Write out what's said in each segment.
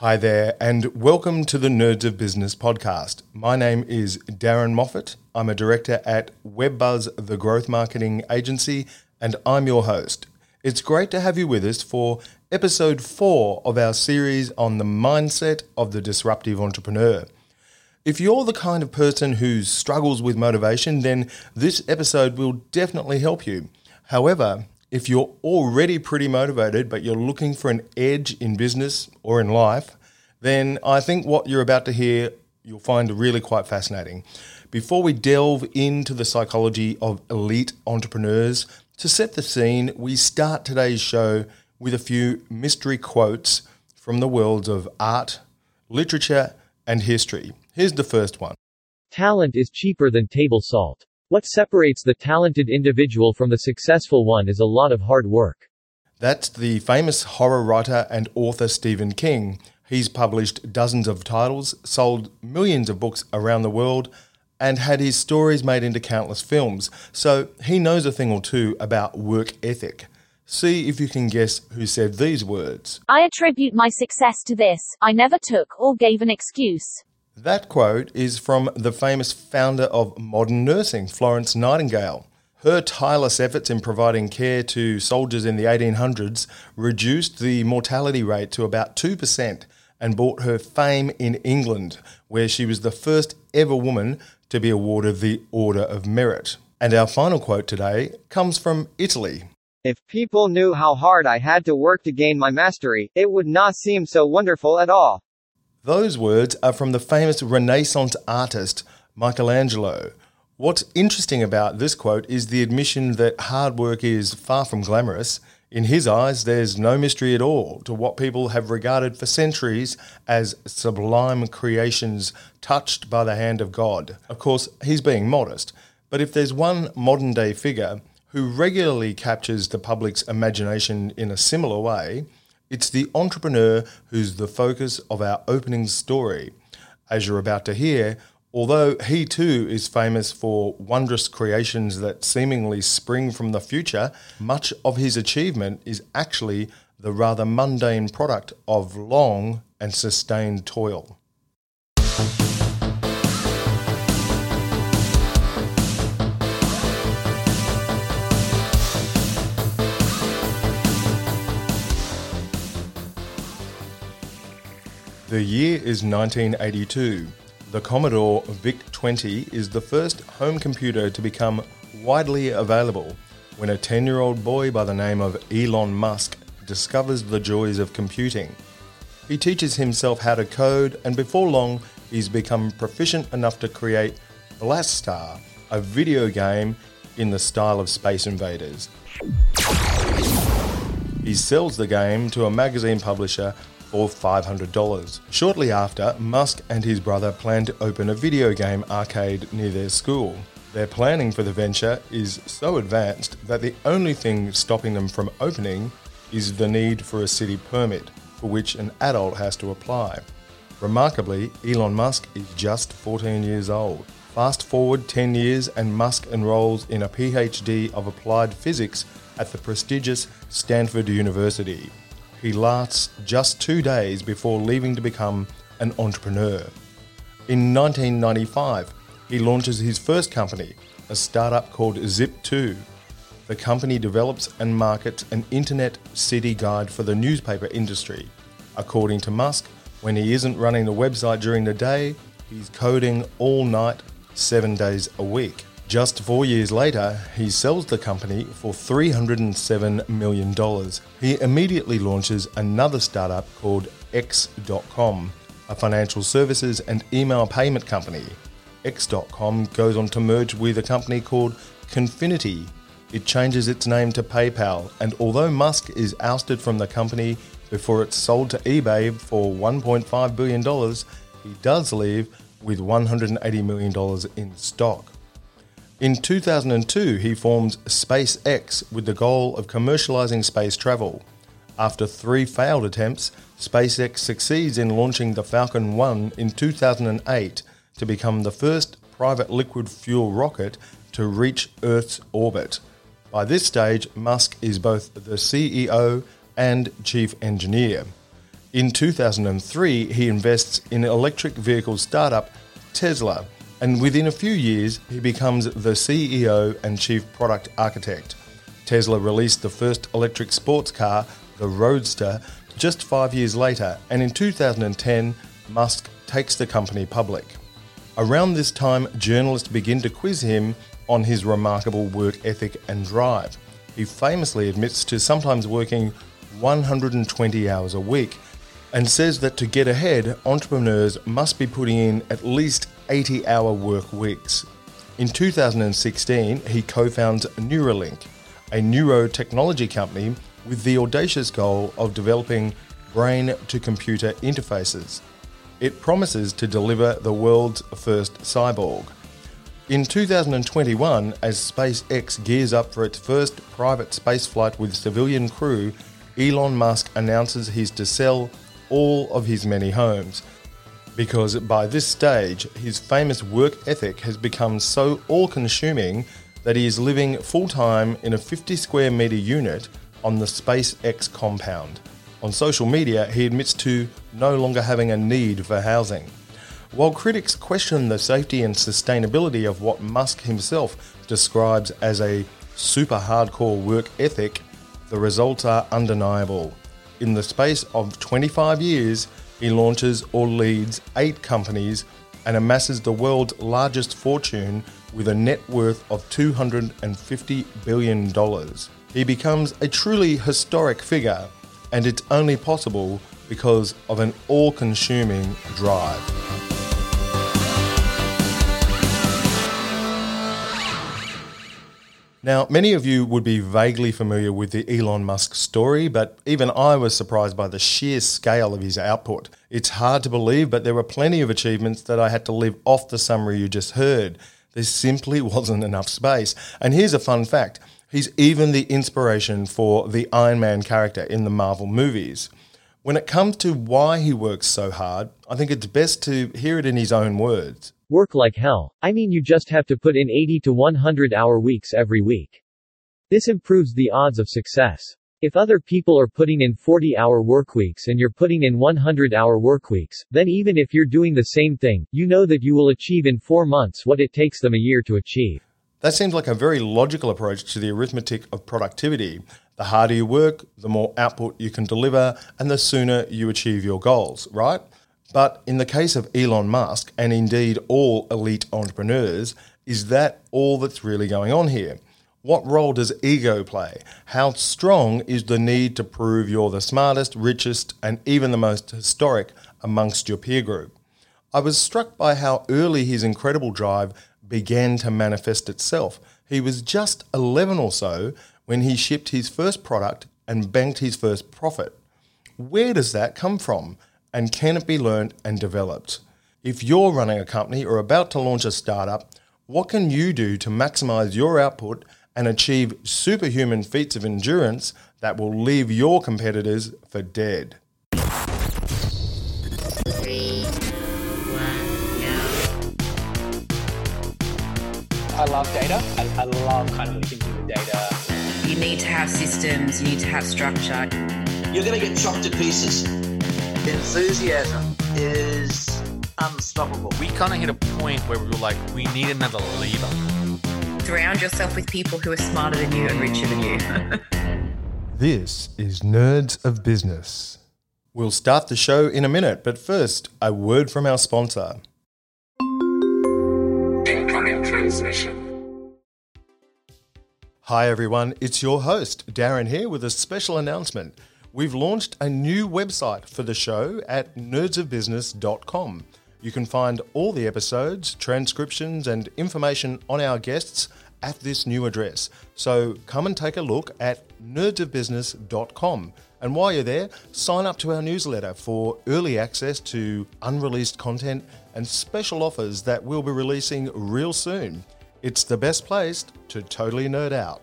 Hi there, and welcome to the Nerds of Business podcast. My name is Darren Moffat. I'm a director at WebBuzz, the growth marketing agency, and I'm your host. It's great to have you with us for episode four of our series on the mindset of the disruptive entrepreneur. If you're the kind of person who struggles with motivation, then this episode will definitely help you. However, if you're already pretty motivated, but you're looking for an edge in business or in life, then I think what you're about to hear you'll find really quite fascinating. Before we delve into the psychology of elite entrepreneurs, to set the scene, we start today's show with a few mystery quotes from the worlds of art, literature, and history. Here's the first one Talent is cheaper than table salt. What separates the talented individual from the successful one is a lot of hard work. That's the famous horror writer and author Stephen King. He's published dozens of titles, sold millions of books around the world, and had his stories made into countless films, so he knows a thing or two about work ethic. See if you can guess who said these words. I attribute my success to this. I never took or gave an excuse. That quote is from the famous founder of modern nursing, Florence Nightingale. Her tireless efforts in providing care to soldiers in the 1800s reduced the mortality rate to about 2% and brought her fame in England, where she was the first ever woman to be awarded the Order of Merit. And our final quote today comes from Italy. If people knew how hard I had to work to gain my mastery, it would not seem so wonderful at all. Those words are from the famous Renaissance artist Michelangelo. What's interesting about this quote is the admission that hard work is far from glamorous. In his eyes, there's no mystery at all to what people have regarded for centuries as sublime creations touched by the hand of God. Of course, he's being modest, but if there's one modern day figure who regularly captures the public's imagination in a similar way, it's the entrepreneur who's the focus of our opening story. As you're about to hear, although he too is famous for wondrous creations that seemingly spring from the future, much of his achievement is actually the rather mundane product of long and sustained toil. The year is 1982. The Commodore VIC 20 is the first home computer to become widely available when a 10 year old boy by the name of Elon Musk discovers the joys of computing. He teaches himself how to code, and before long, he's become proficient enough to create Blastar, a video game in the style of Space Invaders. He sells the game to a magazine publisher for $500. Shortly after, Musk and his brother plan to open a video game arcade near their school. Their planning for the venture is so advanced that the only thing stopping them from opening is the need for a city permit, for which an adult has to apply. Remarkably, Elon Musk is just 14 years old. Fast forward 10 years, and Musk enrolls in a PhD of applied physics at the prestigious Stanford University. He lasts just two days before leaving to become an entrepreneur. In 1995, he launches his first company, a startup called Zip2. The company develops and markets an internet city guide for the newspaper industry. According to Musk, when he isn't running the website during the day, he's coding all night, seven days a week. Just four years later, he sells the company for $307 million. He immediately launches another startup called X.com, a financial services and email payment company. X.com goes on to merge with a company called Confinity. It changes its name to PayPal, and although Musk is ousted from the company before it's sold to eBay for $1.5 billion, he does leave with $180 million in stock. In 2002, he forms SpaceX with the goal of commercializing space travel. After three failed attempts, SpaceX succeeds in launching the Falcon 1 in 2008 to become the first private liquid fuel rocket to reach Earth's orbit. By this stage, Musk is both the CEO and chief engineer. In 2003, he invests in electric vehicle startup Tesla, and within a few years, he becomes the CEO and chief product architect. Tesla released the first electric sports car, the Roadster, just five years later, and in 2010, Musk takes the company public. Around this time, journalists begin to quiz him on his remarkable work ethic and drive. He famously admits to sometimes working 120 hours a week and says that to get ahead, entrepreneurs must be putting in at least 80 hour work weeks. In 2016, he co founds Neuralink, a neurotechnology company with the audacious goal of developing brain to computer interfaces. It promises to deliver the world's first cyborg. In 2021, as SpaceX gears up for its first private spaceflight with civilian crew, Elon Musk announces he's to sell all of his many homes. Because by this stage, his famous work ethic has become so all consuming that he is living full time in a 50 square metre unit on the SpaceX compound. On social media, he admits to no longer having a need for housing. While critics question the safety and sustainability of what Musk himself describes as a super hardcore work ethic, the results are undeniable. In the space of 25 years, he launches or leads eight companies and amasses the world's largest fortune with a net worth of $250 billion. He becomes a truly historic figure, and it's only possible because of an all consuming drive. Now, many of you would be vaguely familiar with the Elon Musk story, but even I was surprised by the sheer scale of his output. It's hard to believe, but there were plenty of achievements that I had to leave off the summary you just heard. There simply wasn't enough space. And here's a fun fact he's even the inspiration for the Iron Man character in the Marvel movies. When it comes to why he works so hard, I think it's best to hear it in his own words. Work like hell. I mean you just have to put in 80 to 100 hour weeks every week. This improves the odds of success. If other people are putting in 40 hour work weeks and you're putting in 100 hour work weeks, then even if you're doing the same thing, you know that you will achieve in 4 months what it takes them a year to achieve. That seems like a very logical approach to the arithmetic of productivity. The harder you work, the more output you can deliver, and the sooner you achieve your goals, right? But in the case of Elon Musk, and indeed all elite entrepreneurs, is that all that's really going on here? What role does ego play? How strong is the need to prove you're the smartest, richest, and even the most historic amongst your peer group? I was struck by how early his incredible drive began to manifest itself. He was just 11 or so when he shipped his first product and banked his first profit. Where does that come from? And can it be learned and developed? If you're running a company or about to launch a startup, what can you do to maximize your output and achieve superhuman feats of endurance that will leave your competitors for dead? I love data. I, I love kind of looking you can do with data. You need to have systems, you need to have structure. You're going to get chopped to pieces. Enthusiasm is unstoppable. We kind of hit a point where we were like, we need another leader. Surround yourself with people who are smarter than you and richer than you. this is Nerds of Business. We'll start the show in a minute, but first, a word from our sponsor. Incoming transmission. Hi, everyone. It's your host, Darren, here with a special announcement. We've launched a new website for the show at nerdsofbusiness.com. You can find all the episodes, transcriptions, and information on our guests at this new address. So come and take a look at nerdsofbusiness.com. And while you're there, sign up to our newsletter for early access to unreleased content and special offers that we'll be releasing real soon. It's the best place to totally nerd out.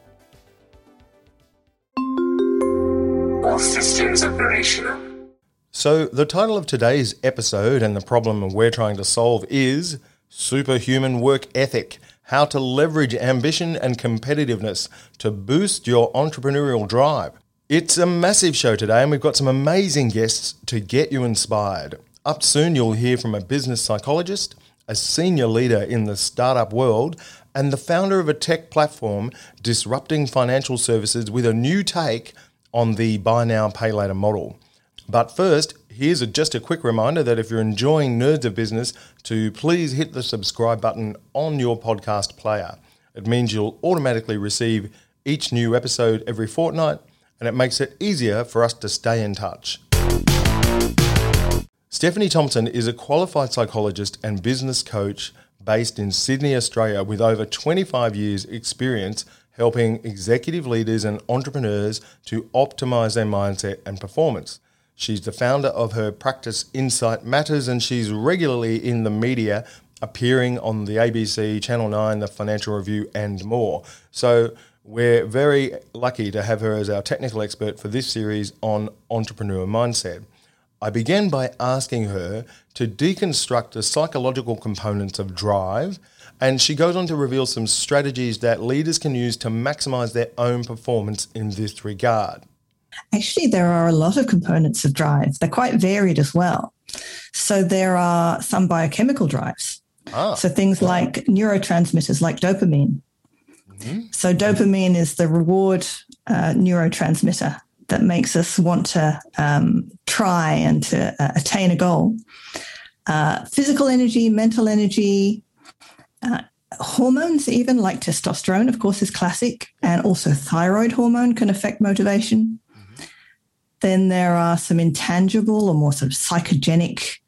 Systems operational. So, the title of today's episode and the problem we're trying to solve is Superhuman Work Ethic How to Leverage Ambition and Competitiveness to Boost Your Entrepreneurial Drive. It's a massive show today, and we've got some amazing guests to get you inspired. Up soon, you'll hear from a business psychologist, a senior leader in the startup world, and the founder of a tech platform disrupting financial services with a new take on the buy now, pay later model. But first, here's a, just a quick reminder that if you're enjoying Nerds of Business, to please hit the subscribe button on your podcast player. It means you'll automatically receive each new episode every fortnight and it makes it easier for us to stay in touch. Stephanie Thompson is a qualified psychologist and business coach based in Sydney, Australia, with over 25 years' experience helping executive leaders and entrepreneurs to optimize their mindset and performance. She's the founder of her practice Insight Matters, and she's regularly in the media, appearing on the ABC, Channel 9, the Financial Review, and more. So, we're very lucky to have her as our technical expert for this series on entrepreneur mindset. I began by asking her to deconstruct the psychological components of drive, and she goes on to reveal some strategies that leaders can use to maximize their own performance in this regard. Actually, there are a lot of components of drive. They're quite varied as well. So, there are some biochemical drives. Ah. So, things like neurotransmitters like dopamine Mm-hmm. So, dopamine is the reward uh, neurotransmitter that makes us want to um, try and to uh, attain a goal. Uh, physical energy, mental energy, uh, hormones, even like testosterone, of course, is classic, and also thyroid hormone can affect motivation. Mm-hmm. Then there are some intangible or more sort of psychogenic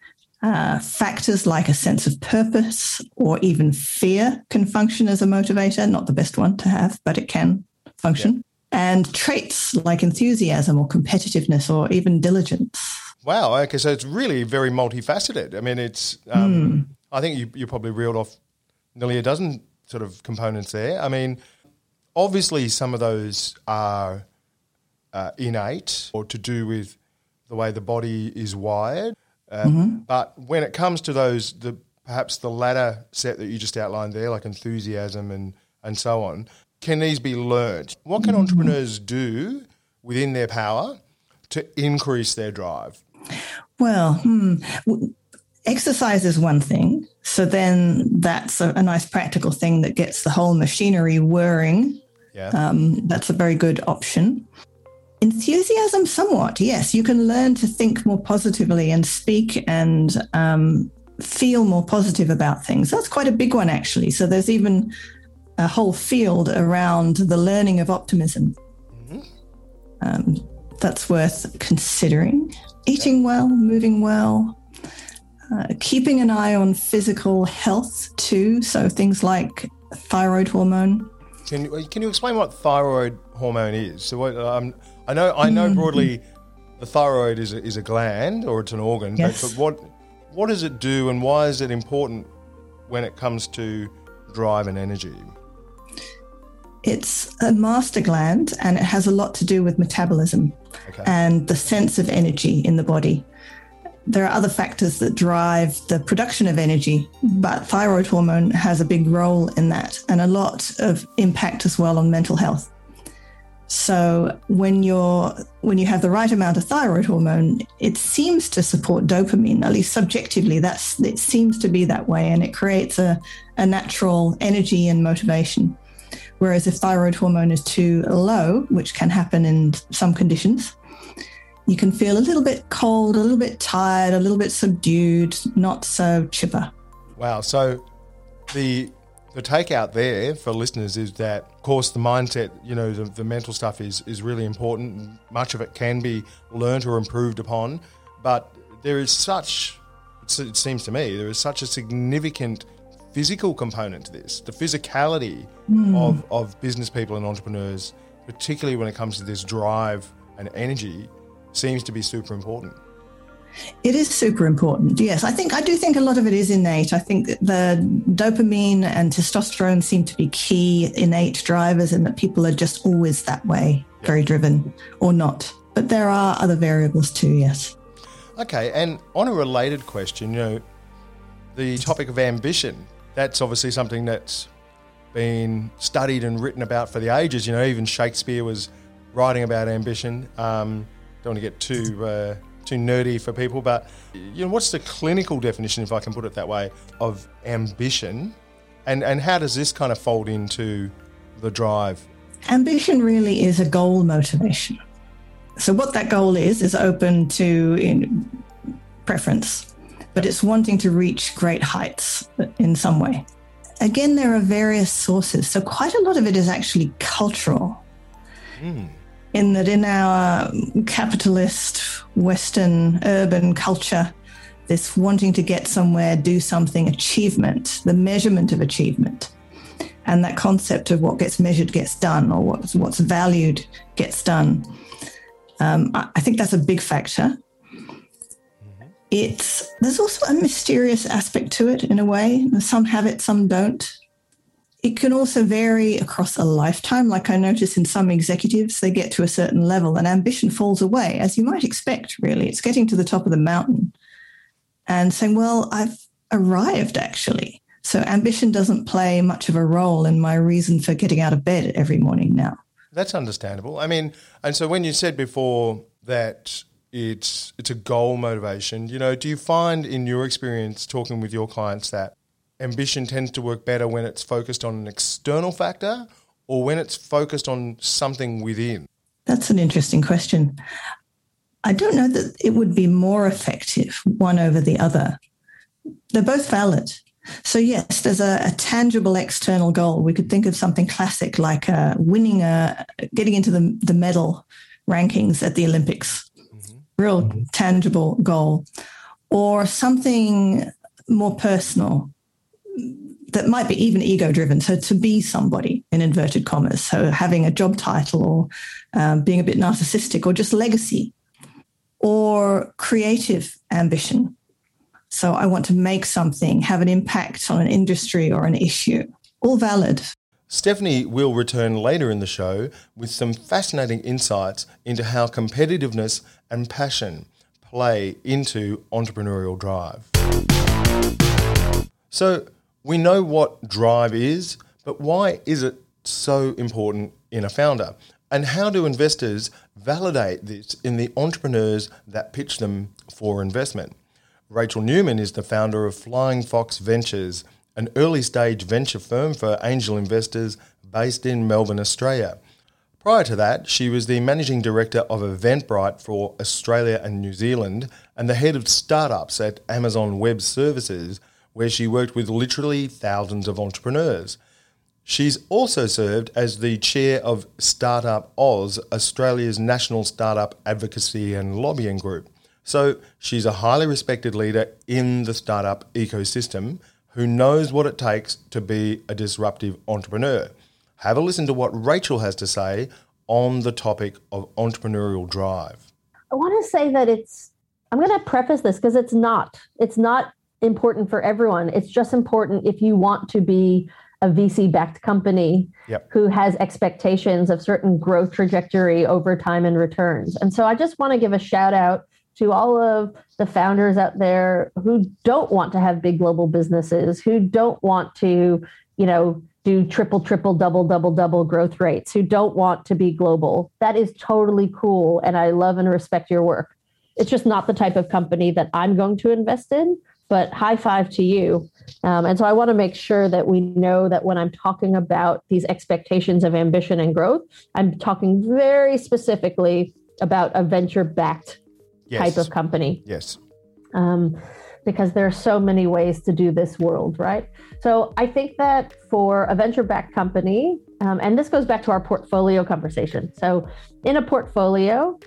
uh, factors like a sense of purpose or even fear can function as a motivator. Not the best one to have, but it can function. Yeah. And traits like enthusiasm or competitiveness or even diligence. Wow. Okay. So it's really very multifaceted. I mean, it's, um, mm. I think you, you probably reeled off nearly a dozen sort of components there. I mean, obviously, some of those are uh, innate or to do with the way the body is wired. Um, mm-hmm. But when it comes to those, the perhaps the latter set that you just outlined there, like enthusiasm and and so on, can these be learnt? What can mm-hmm. entrepreneurs do within their power to increase their drive? Well, hmm. Exercise is one thing. So then that's a, a, nice practical thing that gets the whole machinery whirring. Yeah. Um, that's a very good option. Enthusiasm, somewhat, yes. You can learn to think more positively and speak and um, feel more positive about things. That's quite a big one, actually. So there's even a whole field around the learning of optimism. Mm-hmm. Um, that's worth considering. Eating well, moving well, uh, keeping an eye on physical health too. So things like thyroid hormone. Can, can you explain what thyroid hormone is? So what, um, I know I know mm-hmm. broadly the thyroid is a, is a gland or it's an organ, yes. but, but what what does it do and why is it important when it comes to drive and energy? It's a master gland and it has a lot to do with metabolism okay. and the sense of energy in the body. There are other factors that drive the production of energy, but thyroid hormone has a big role in that and a lot of impact as well on mental health. So when you're when you have the right amount of thyroid hormone, it seems to support dopamine. At least subjectively, that's it seems to be that way, and it creates a, a natural energy and motivation. Whereas if thyroid hormone is too low, which can happen in some conditions, you can feel a little bit cold, a little bit tired, a little bit subdued, not so chipper. Wow. So the the takeout there for listeners is that, of course, the mindset, you know, the, the mental stuff is, is really important. Much of it can be learnt or improved upon, but there is such, it seems to me, there is such a significant physical component to this. The physicality mm. of, of business people and entrepreneurs, particularly when it comes to this drive and energy, seems to be super important. It is super important. Yes, I think I do think a lot of it is innate. I think the dopamine and testosterone seem to be key innate drivers, and that people are just always that way, very driven or not. But there are other variables too. Yes. Okay, and on a related question, you know, the topic of ambition. That's obviously something that's been studied and written about for the ages. You know, even Shakespeare was writing about ambition. Um, don't want to get too uh, too nerdy for people, but you know, what's the clinical definition, if I can put it that way, of ambition, and and how does this kind of fold into the drive? Ambition really is a goal motivation. So what that goal is is open to in preference, but it's wanting to reach great heights in some way. Again, there are various sources. So quite a lot of it is actually cultural. Mm. In that, in our capitalist, Western, urban culture, this wanting to get somewhere, do something, achievement, the measurement of achievement, and that concept of what gets measured gets done, or what's, what's valued gets done. Um, I, I think that's a big factor. It's there's also a mysterious aspect to it in a way. Some have it, some don't. It can also vary across a lifetime. Like I notice in some executives, they get to a certain level and ambition falls away, as you might expect, really. It's getting to the top of the mountain and saying, Well, I've arrived actually. So ambition doesn't play much of a role in my reason for getting out of bed every morning now. That's understandable. I mean, and so when you said before that it's it's a goal motivation, you know, do you find in your experience talking with your clients that ambition tends to work better when it's focused on an external factor or when it's focused on something within? That's an interesting question. I don't know that it would be more effective one over the other. They're both valid. So, yes, there's a, a tangible external goal. We could think of something classic like uh, winning a, getting into the, the medal rankings at the Olympics, mm-hmm. real tangible goal, or something more personal, that might be even ego driven. So to be somebody in inverted commas, so having a job title or um, being a bit narcissistic or just legacy or creative ambition. So I want to make something, have an impact on an industry or an issue. All valid. Stephanie will return later in the show with some fascinating insights into how competitiveness and passion play into entrepreneurial drive. So, we know what drive is, but why is it so important in a founder? And how do investors validate this in the entrepreneurs that pitch them for investment? Rachel Newman is the founder of Flying Fox Ventures, an early stage venture firm for angel investors based in Melbourne, Australia. Prior to that, she was the managing director of Eventbrite for Australia and New Zealand and the head of startups at Amazon Web Services where she worked with literally thousands of entrepreneurs. She's also served as the chair of StartupAUS, Australia's national startup advocacy and lobbying group. So she's a highly respected leader in the startup ecosystem who knows what it takes to be a disruptive entrepreneur. Have a listen to what Rachel has to say on the topic of entrepreneurial drive. I want to say that it's I'm going to preface this because it's not. It's not important for everyone. It's just important if you want to be a VC backed company yep. who has expectations of certain growth trajectory over time and returns. And so I just want to give a shout out to all of the founders out there who don't want to have big global businesses, who don't want to, you know, do triple, triple, double, double, double growth rates, who don't want to be global. That is totally cool. And I love and respect your work. It's just not the type of company that I'm going to invest in but high five to you. Um, and so I want to make sure that we know that when I'm talking about these expectations of ambition and growth, I'm talking very specifically about a venture backed yes. type of company. Yes. Um, because there are so many ways to do this world, right? So I think that for a venture backed company, um, and this goes back to our portfolio conversation. So in a portfolio,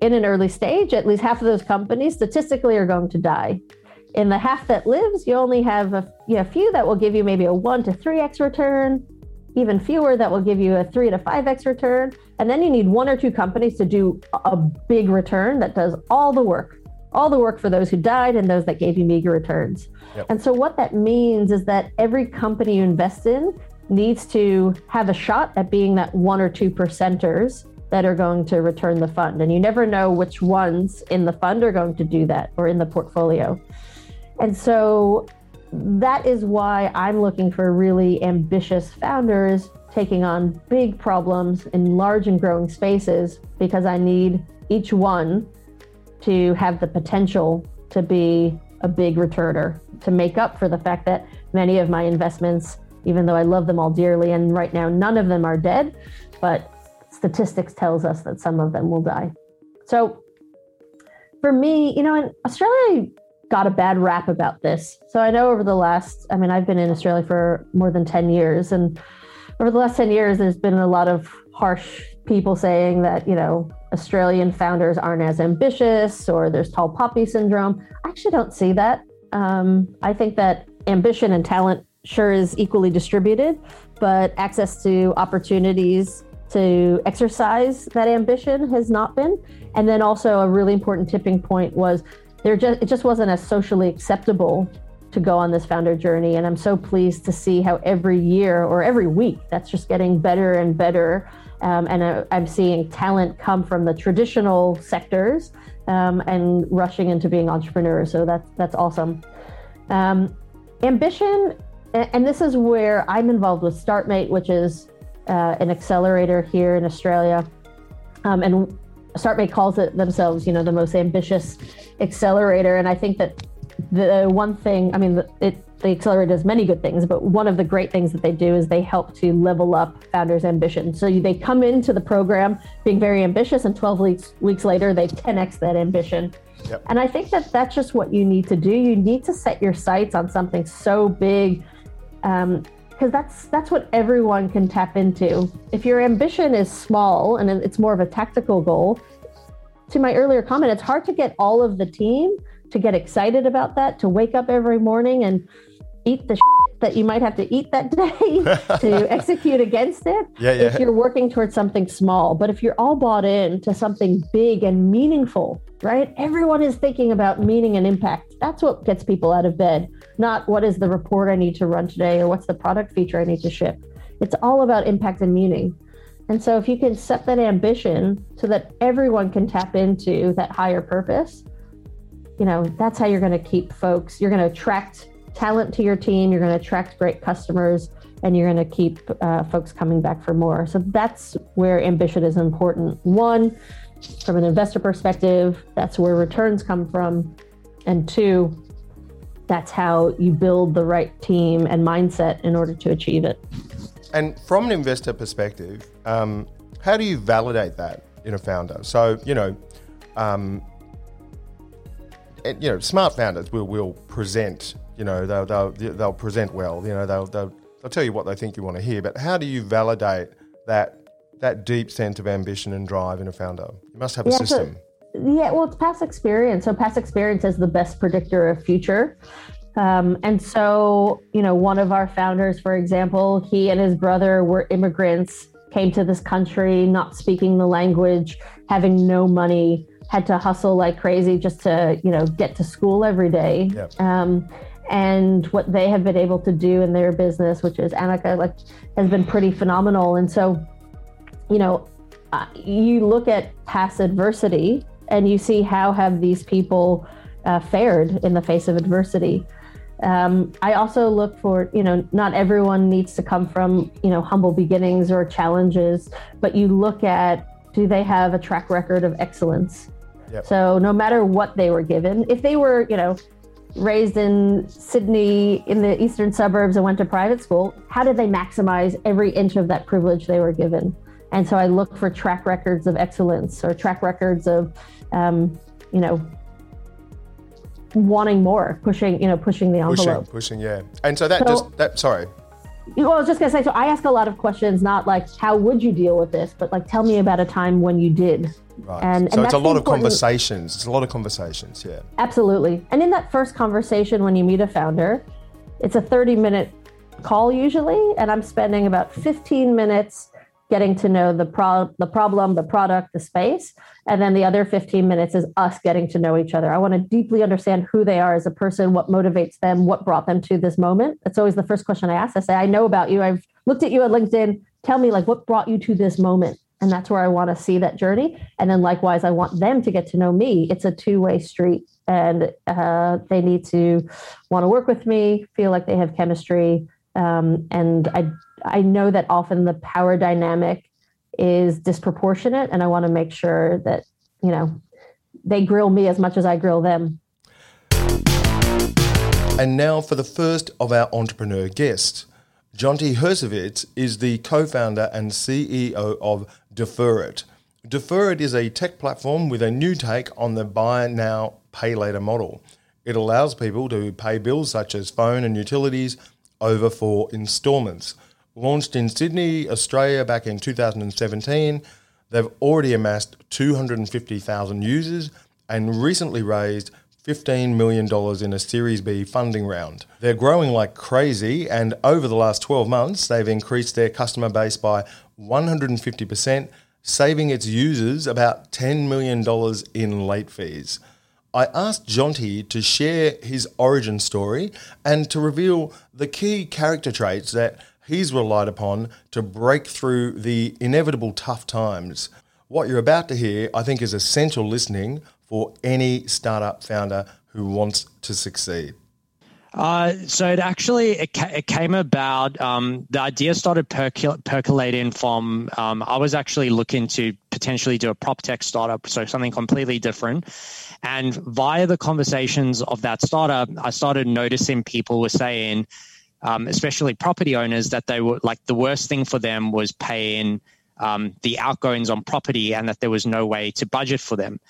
in an early stage, at least half of those companies statistically are going to die in the half that lives, you only have a you know, few that will give you maybe a one to three x return, even fewer that will give you a three to five x return, and then you need one or two companies to do a big return that does all the work, all the work for those who died and those that gave you meager returns. Yep. And so what that means is that every company you invest in needs to have a shot at being that one or two percenters that are going to return the fund. And you never know which ones in the fund are going to do that or in the portfolio. And so that is why I'm looking for really ambitious founders taking on big problems in large and growing spaces because I need each one to have the potential to be a big returner to make up for the fact that many of my investments, even though I love them all dearly, and right now none of them are dead, but statistics tells us that some of them will die. So for me, you know, in Australia got a bad rap about this. So I know over the last, I mean, I've been in Australia for more than 10 years. And over the last 10 years, there's been a lot of harsh people saying that, you know, Australian founders aren't as ambitious or there's tall poppy syndrome. I actually don't see that. Um, I think that ambition and talent sure is equally distributed, but access to opportunities to exercise that ambition has not been. And then also a really important tipping point was there just it just wasn't as socially acceptable to go on this founder journey. And I'm so pleased to see how every year or every week that's just getting better and better. Um, and I, I'm seeing talent come from the traditional sectors um, and rushing into being entrepreneurs. So that's that's awesome. Um, ambition, and this is where I'm involved with StartMate, which is uh, an accelerator here in Australia. Um, and StartMate calls it themselves, you know, the most ambitious accelerator. And I think that the one thing, I mean, it, the accelerator does many good things, but one of the great things that they do is they help to level up founders' ambition. So they come into the program being very ambitious, and 12 weeks weeks later, they 10x that ambition. Yep. And I think that that's just what you need to do. You need to set your sights on something so big, um, because that's that's what everyone can tap into. If your ambition is small and it's more of a tactical goal, to my earlier comment, it's hard to get all of the team to get excited about that, to wake up every morning and eat the that you might have to eat that day to execute against it yeah, yeah. if you're working towards something small. But if you're all bought in to something big and meaningful, right? Everyone is thinking about meaning and impact. That's what gets people out of bed, not what is the report I need to run today or what's the product feature I need to ship. It's all about impact and meaning. And so if you can set that ambition so that everyone can tap into that higher purpose, you know, that's how you're going to keep folks, you're going to attract talent to your team, you're going to attract great customers, and you're going to keep uh, folks coming back for more. So that's where ambition is important. One, from an investor perspective, that's where returns come from. And two, that's how you build the right team and mindset in order to achieve it. And from an investor perspective, um, how do you validate that in a founder? So, you know, um, you know, smart founders will, will present you know, they'll, they'll, they'll present well. You know, they'll, they'll, they'll tell you what they think you want to hear. But how do you validate that that deep sense of ambition and drive in a founder? You must have a yeah, system. So, yeah, well, it's past experience. So past experience is the best predictor of future. Um, and so, you know, one of our founders, for example, he and his brother were immigrants, came to this country not speaking the language, having no money, had to hustle like crazy just to, you know, get to school every day. Yep. Um, and what they have been able to do in their business, which is Amica, like has been pretty phenomenal. And so, you know, uh, you look at past adversity and you see how have these people uh, fared in the face of adversity. Um, I also look for, you know, not everyone needs to come from, you know, humble beginnings or challenges, but you look at do they have a track record of excellence? Yep. So no matter what they were given, if they were, you know, raised in Sydney in the eastern suburbs and went to private school, how did they maximize every inch of that privilege they were given? And so I look for track records of excellence or track records of, um, you know, wanting more, pushing, you know, pushing the envelope. Pushing, pushing, yeah. And so that so, just that. Sorry. Well, I was just gonna say. So I ask a lot of questions, not like how would you deal with this, but like tell me about a time when you did. Right. And, so and it's a lot of conversations. It's a lot of conversations, yeah. Absolutely. And in that first conversation, when you meet a founder, it's a 30 minute call usually, and I'm spending about 15 minutes getting to know the pro- the problem, the product, the space, and then the other 15 minutes is us getting to know each other. I want to deeply understand who they are as a person, what motivates them, what brought them to this moment. That's always the first question I ask. I say, "I know about you. I've looked at you at LinkedIn. Tell me like what brought you to this moment." And that's where I want to see that journey. And then likewise, I want them to get to know me. It's a two way street, and uh, they need to want to work with me, feel like they have chemistry. Um, and I, I know that often the power dynamic is disproportionate, and I want to make sure that you know they grill me as much as I grill them. And now for the first of our entrepreneur guests. Jonty Hersovitz is the co-founder and CEO of Deferit. Deferit is a tech platform with a new take on the buy now, pay later model. It allows people to pay bills such as phone and utilities over four installments. Launched in Sydney, Australia back in 2017, they've already amassed 250,000 users and recently raised $15 million in a Series B funding round. They're growing like crazy, and over the last 12 months, they've increased their customer base by 150%, saving its users about $10 million in late fees. I asked Jonty to share his origin story and to reveal the key character traits that he's relied upon to break through the inevitable tough times. What you're about to hear, I think, is essential listening for any startup founder who wants to succeed? Uh, so it actually it, ca- it came about. Um, the idea started percol- percolating from. Um, I was actually looking to potentially do a prop tech startup, so something completely different. And via the conversations of that startup, I started noticing people were saying, um, especially property owners, that they were like the worst thing for them was paying um, the outgoings on property, and that there was no way to budget for them.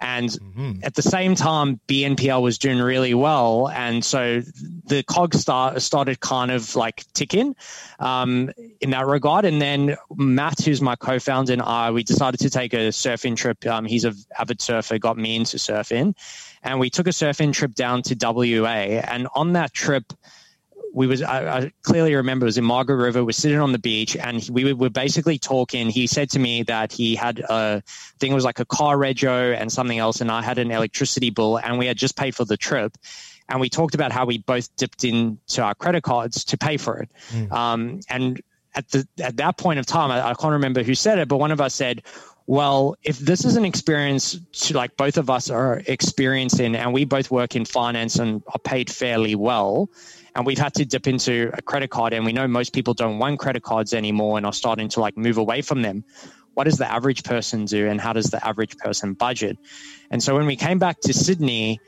And mm-hmm. at the same time, BNPL was doing really well. And so the cog start, started kind of like ticking um, in that regard. And then Matt, who's my co founder, and I, we decided to take a surfing trip. Um, he's an avid surfer, got me into surfing. And we took a surfing trip down to WA. And on that trip, we was I, I, clearly remember it was in Margaret River. We're sitting on the beach, and we were basically talking. He said to me that he had a thing was like a car rego and something else, and I had an electricity bill, and we had just paid for the trip. And we talked about how we both dipped into our credit cards to pay for it. Mm. Um, and at the at that point of time, I, I can't remember who said it, but one of us said, well, if this is an experience to like both of us are experiencing and we both work in finance and are paid fairly well, and we've had to dip into a credit card and we know most people don't want credit cards anymore and are starting to like move away from them. What does the average person do and how does the average person budget? And so when we came back to sydney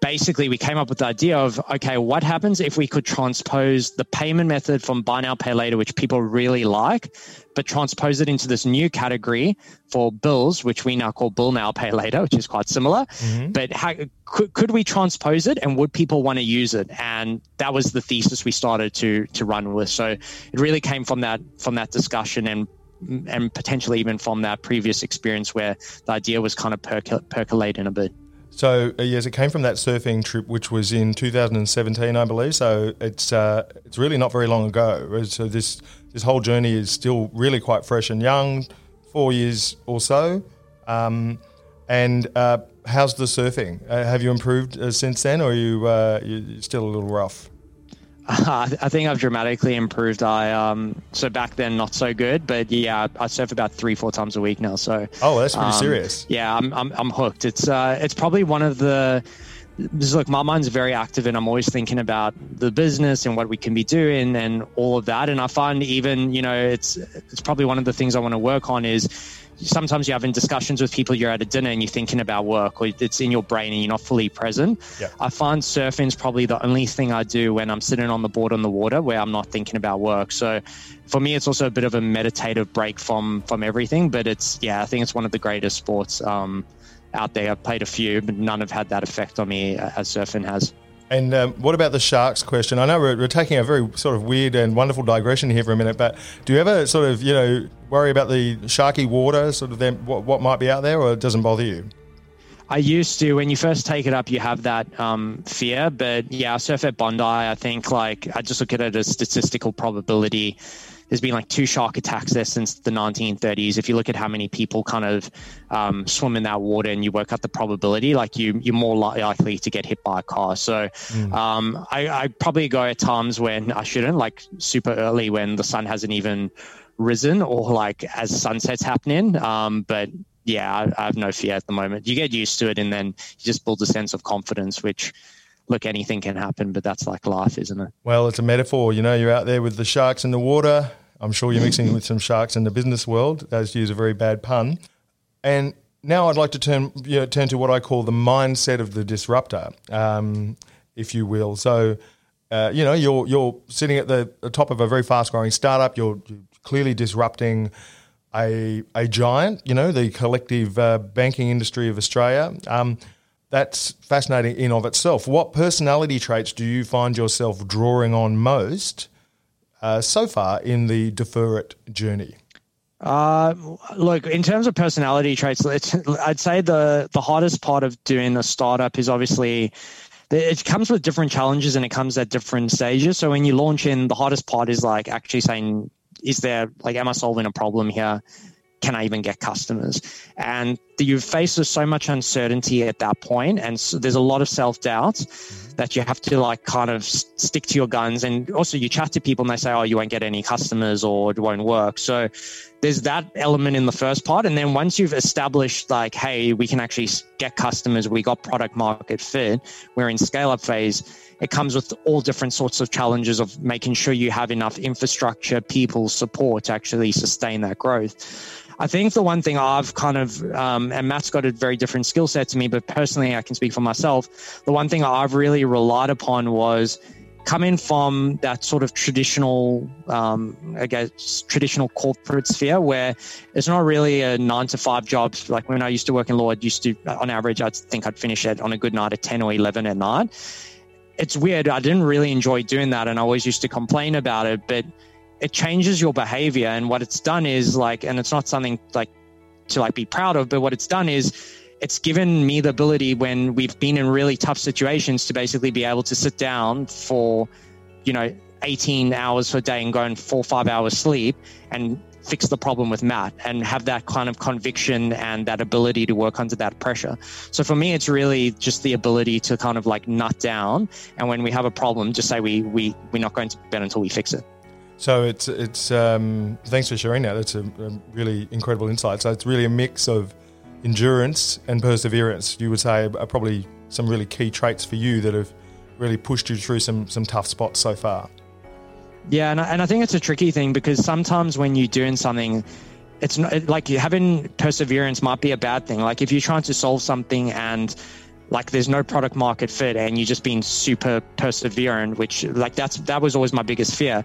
basically we came up with the idea of okay what happens if we could transpose the payment method from buy now pay later which people really like but transpose it into this new category for bills which we now call bill now pay later which is quite similar. Mm-hmm. but how, could, could we transpose it and would people want to use it? And that was the thesis we started to to run with. So it really came from that from that discussion and and potentially even from that previous experience where the idea was kind of percol- percolating a bit so uh, yes, it came from that surfing trip, which was in 2017, I believe. So it's uh, it's really not very long ago. So this this whole journey is still really quite fresh and young, four years or so. Um, and uh, how's the surfing? Uh, have you improved uh, since then, or are you uh, you still a little rough? I think I've dramatically improved. I um so back then not so good, but yeah, I surf about three four times a week now. So oh, that's pretty um, serious. Yeah, I'm, I'm I'm hooked. It's uh it's probably one of the just look, my mind's very active and I'm always thinking about the business and what we can be doing and all of that. And I find even, you know, it's it's probably one of the things I want to work on is sometimes you're having discussions with people, you're at a dinner and you're thinking about work or it's in your brain and you're not fully present. Yeah. I find surfing is probably the only thing I do when I'm sitting on the board on the water where I'm not thinking about work. So for me, it's also a bit of a meditative break from, from everything, but it's, yeah, I think it's one of the greatest sports um, out there. I've played a few, but none have had that effect on me as surfing has. And um, what about the sharks question? I know we're, we're, taking a very sort of weird and wonderful digression here for a minute, but do you ever sort of, you know, worry about the sharky water, sort of them, what, what might be out there, or it doesn't bother you? I used to. When you first take it up, you have that um, fear. But yeah, I surf at Bondi. I think like I just look at it as statistical probability there's been like two shark attacks there since the 1930s. If you look at how many people kind of um, swim in that water and you work out the probability, like you, you're more likely to get hit by a car. So mm. um, I, I probably go at times when I shouldn't, like super early when the sun hasn't even risen or like as sunset's happening. Um, but yeah, I, I, have no fear at the moment. You get used to it and then you just build a sense of confidence, which look, anything can happen, but that's like life, isn't it? Well, it's a metaphor. You know, you're out there with the sharks in the water. I'm sure you're mixing with some sharks in the business world. Those use a very bad pun. And now I'd like to turn you know, turn to what I call the mindset of the disruptor, um, if you will. So, uh, you know, you're you're sitting at the, the top of a very fast growing startup. You're, clearly disrupting a a giant. You know, the collective uh, banking industry of Australia. Um, that's fascinating in of itself. What personality traits do you find yourself drawing on most uh, so far in the defer it journey? Uh, look, in terms of personality traits, I'd say the the hardest part of doing a startup is obviously it comes with different challenges and it comes at different stages. So when you launch in, the hardest part is like actually saying, is there like, am I solving a problem here? Can I even get customers? And you face so much uncertainty at that point, and so there's a lot of self doubt mm-hmm. that you have to like kind of stick to your guns. And also, you chat to people and they say, "Oh, you won't get any customers, or it won't work." So there's that element in the first part, and then once you've established like, "Hey, we can actually get customers, we got product market fit, we're in scale up phase." It comes with all different sorts of challenges of making sure you have enough infrastructure, people, support to actually sustain that growth. I think the one thing I've kind of, um, and Matt's got a very different skill set to me, but personally, I can speak for myself. The one thing I've really relied upon was coming from that sort of traditional, um, I guess, traditional corporate sphere where it's not really a nine to five job. Like when I used to work in law, I used to, on average, I'd think I'd finish it on a good night at 10 or 11 at night. It's weird. I didn't really enjoy doing that. And I always used to complain about it. But it changes your behavior and what it's done is like and it's not something like to like be proud of but what it's done is it's given me the ability when we've been in really tough situations to basically be able to sit down for you know 18 hours per day and go in four five hours sleep and fix the problem with Matt and have that kind of conviction and that ability to work under that pressure. So for me, it's really just the ability to kind of like nut down. And when we have a problem, just say we, we, we're not going to bed until we fix it. So it's it's um, thanks for sharing that. That's a, a, really incredible insight. So it's really a mix of endurance and perseverance. You would say are probably some really key traits for you that have really pushed you through some some tough spots so far. Yeah, and I, and I think it's a tricky thing because sometimes when you're doing something, it's not like having perseverance might be a bad thing. Like if you're trying to solve something and like there's no product market fit and you're just being super perseverant which like that's that was always my biggest fear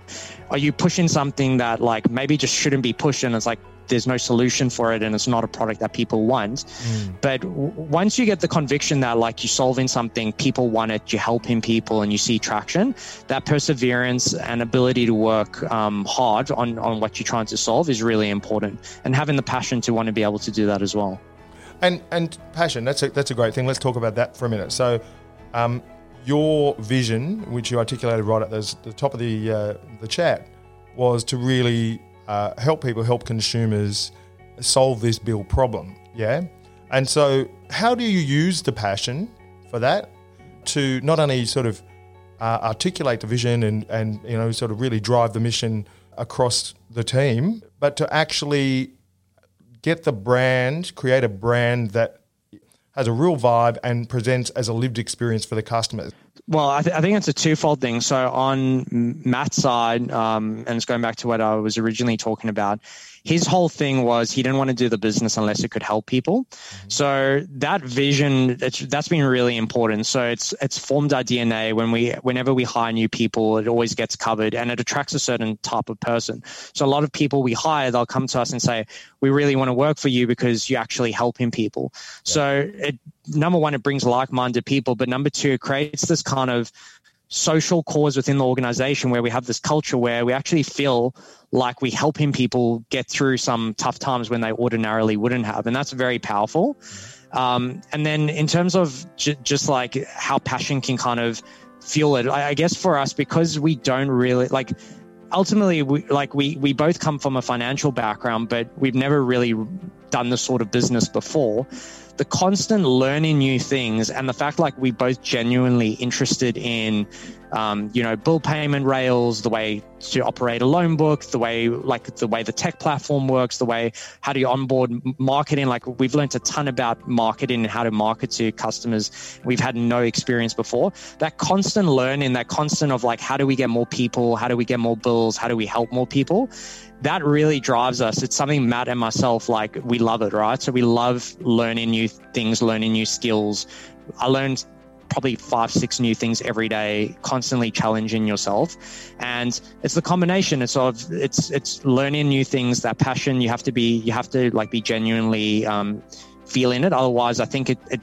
are you pushing something that like maybe just shouldn't be pushed and it's like there's no solution for it and it's not a product that people want mm. but w- once you get the conviction that like you're solving something people want it you're helping people and you see traction that perseverance and ability to work um, hard on on what you're trying to solve is really important and having the passion to want to be able to do that as well and and passion. That's a that's a great thing. Let's talk about that for a minute. So, um, your vision, which you articulated right at the, the top of the uh, the chat, was to really uh, help people, help consumers solve this bill problem. Yeah, and so how do you use the passion for that to not only sort of uh, articulate the vision and and you know sort of really drive the mission across the team, but to actually get the brand, create a brand that has a real vibe and presents as a lived experience for the customers. Well, I, th- I think it's a twofold thing. So on Matt's side, um, and it's going back to what I was originally talking about, his whole thing was he didn't want to do the business unless it could help people. Mm-hmm. So that vision, that's been really important. So it's it's formed our DNA. When we whenever we hire new people, it always gets covered, and it attracts a certain type of person. So a lot of people we hire, they'll come to us and say, "We really want to work for you because you're actually helping people." So it number one, it brings like-minded people, but number two, it creates this kind of social cause within the organization where we have this culture where we actually feel like we're helping people get through some tough times when they ordinarily wouldn't have. And that's very powerful. Um, and then in terms of j- just like how passion can kind of fuel it, I, I guess for us, because we don't really like, ultimately we like we we both come from a financial background but we've never really done this sort of business before the constant learning new things and the fact like we both genuinely interested in um, you know, bill payment rails, the way to operate a loan book, the way like the way the tech platform works, the way how do you onboard marketing. Like we've learned a ton about marketing and how to market to customers. We've had no experience before. That constant learning, that constant of like how do we get more people, how do we get more bills, how do we help more people, that really drives us. It's something Matt and myself like we love it, right? So we love learning new things, learning new skills. I learned probably five, six new things every day, constantly challenging yourself. And it's the combination. It's of it's it's learning new things. That passion you have to be you have to like be genuinely um, feeling it. Otherwise, I think it, it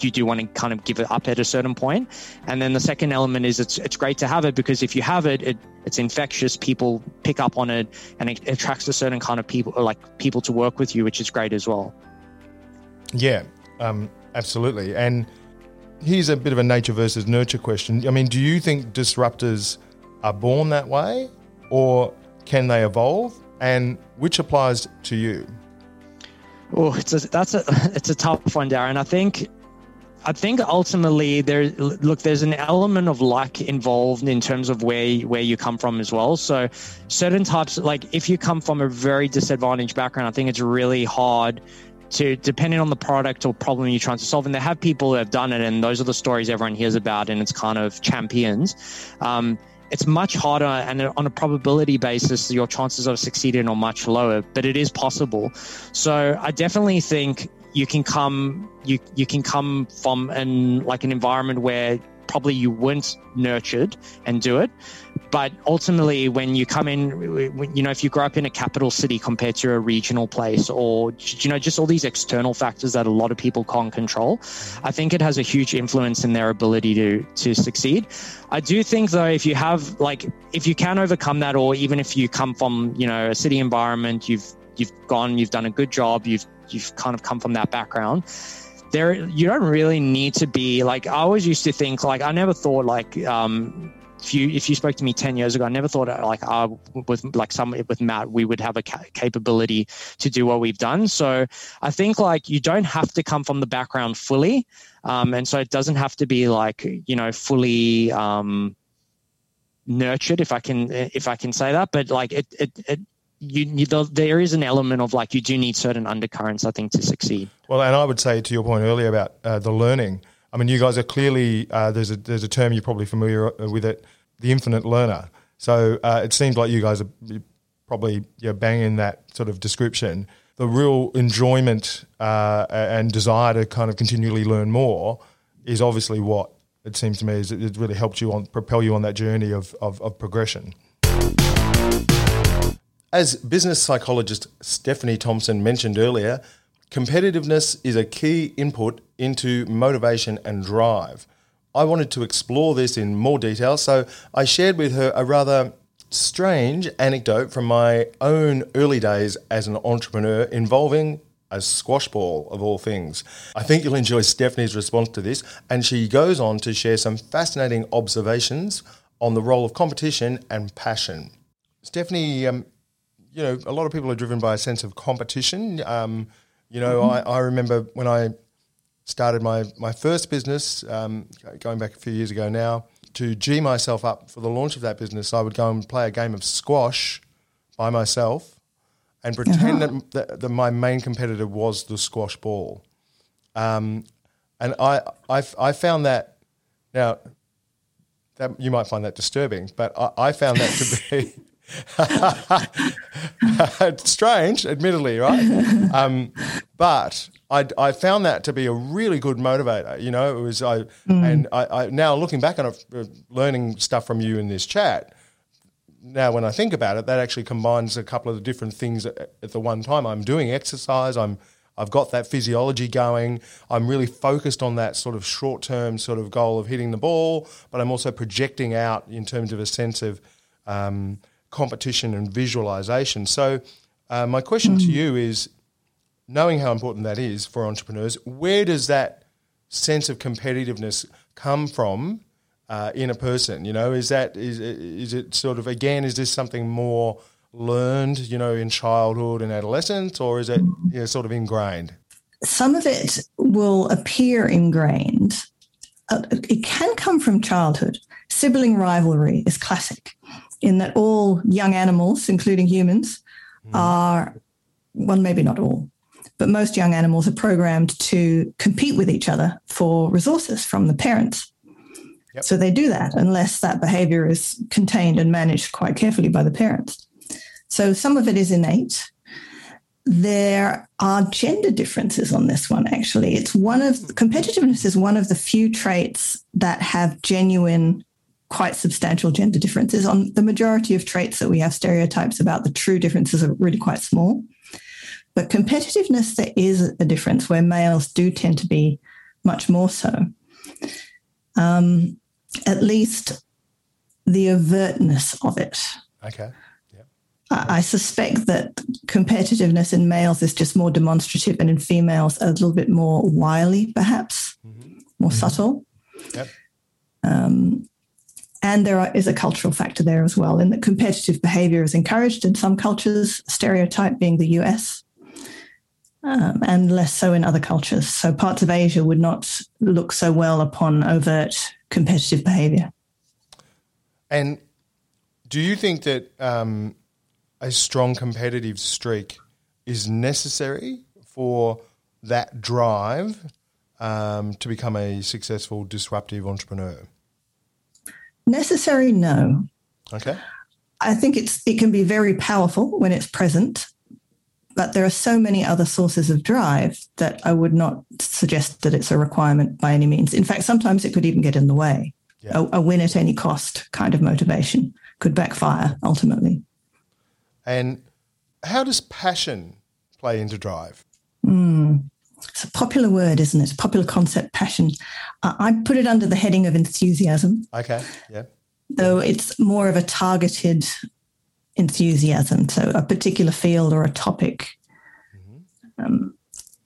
you do want to kind of give it up at a certain point. And then the second element is it's it's great to have it because if you have it, it it's infectious. People pick up on it, and it attracts a certain kind of people, like people to work with you, which is great as well. Yeah, um, absolutely. And here's a bit of a nature versus nurture question. I mean, do you think disruptors are born that way, or can they evolve? And which applies to you? Oh, it's a, that's a it's a tough one, Darren. I think I think ultimately there look there's an element of luck involved in terms of where where you come from as well. So certain types like if you come from a very disadvantaged background, I think it's really hard to depending on the product or problem you're trying to solve. And they have people who have done it, and those are the stories everyone hears about, and it's kind of champions. Um, it's much harder, and on a probability basis, your chances of succeeding are much lower, but it is possible. So I definitely think you can come you you can come from an like an environment where probably you weren't nurtured and do it. But ultimately when you come in you know if you grow up in a capital city compared to a regional place or you know just all these external factors that a lot of people can't control i think it has a huge influence in their ability to to succeed. I do think though if you have like if you can overcome that or even if you come from you know a city environment you've you've gone you've done a good job you've you've kind of come from that background there you don't really need to be like i always used to think like i never thought like um if you if you spoke to me 10 years ago i never thought like uh, with like some with matt we would have a ca- capability to do what we've done. So i think like you don't have to come from the background fully um, and so it doesn't have to be like you know fully um, nurtured if i can if i can say that but like it it, it you, you, there is an element of like you do need certain undercurrents, I think, to succeed. Well, and I would say to your point earlier about uh, the learning. I mean, you guys are clearly uh, there's a there's a term you're probably familiar with it, the infinite learner. So uh, it seems like you guys are probably you're banging that sort of description. The real enjoyment uh, and desire to kind of continually learn more is obviously what it seems to me is it really helped you on propel you on that journey of, of, of progression. As business psychologist Stephanie Thompson mentioned earlier, competitiveness is a key input into motivation and drive. I wanted to explore this in more detail, so I shared with her a rather strange anecdote from my own early days as an entrepreneur involving a squash ball of all things. I think you'll enjoy Stephanie's response to this, and she goes on to share some fascinating observations on the role of competition and passion. Stephanie, um, you know, a lot of people are driven by a sense of competition. Um, you know, mm-hmm. I, I remember when I started my, my first business, um, going back a few years ago now, to G myself up for the launch of that business, I would go and play a game of squash by myself and pretend uh-huh. that, that, that, my main competitor was the squash ball. Um, and I, I, I found that, now, that you might find that disturbing, but I, I found that to be Strange, admittedly, right? Um, but I, I found that to be a really good motivator. You know, it was I, mm. and I, I, now looking back on it, uh, learning stuff from you in this chat. Now, when I think about it, that actually combines a couple of the different things at, at the one time. I'm doing exercise. I'm I've got that physiology going. I'm really focused on that sort of short term sort of goal of hitting the ball, but I'm also projecting out in terms of a sense of um, competition and visualization. So, uh, my question to you is knowing how important that is for entrepreneurs, where does that sense of competitiveness come from uh, in a person? You know, is that is is it sort of again? Is this something more learned, you know, in childhood and adolescence, or is it you know, sort of ingrained? Some of it will appear ingrained. Uh, it can come from childhood. Sibling rivalry is classic in that all young animals, including humans, mm. are, well, maybe not all, but most young animals are programmed to compete with each other for resources from the parents. Yep. So they do that unless that behavior is contained and managed quite carefully by the parents. So some of it is innate. There are gender differences on this one, actually. It's one of competitiveness is one of the few traits that have genuine, quite substantial gender differences. On the majority of traits that we have stereotypes about, the true differences are really quite small. But competitiveness, there is a difference where males do tend to be much more so. Um, at least the overtness of it. Okay. I, I suspect that competitiveness in males is just more demonstrative, and in females, a little bit more wily, perhaps, mm-hmm. more mm-hmm. subtle. Yep. Um, and there are, is a cultural factor there as well, in that competitive behavior is encouraged in some cultures, stereotype being the US, um, and less so in other cultures. So parts of Asia would not look so well upon overt competitive behavior. And do you think that um, a strong competitive streak is necessary for that drive um, to become a successful disruptive entrepreneur? Necessary, no. Okay. I think it's it can be very powerful when it's present, but there are so many other sources of drive that I would not suggest that it's a requirement by any means. In fact, sometimes it could even get in the way. Yeah. A, a win at any cost kind of motivation could backfire ultimately. And how does passion play into drive? Mm. It's a popular word, isn't it? It's Popular concept, passion. Uh, I put it under the heading of enthusiasm. Okay, yeah. Though it's more of a targeted enthusiasm, so a particular field or a topic. Mm-hmm. Um,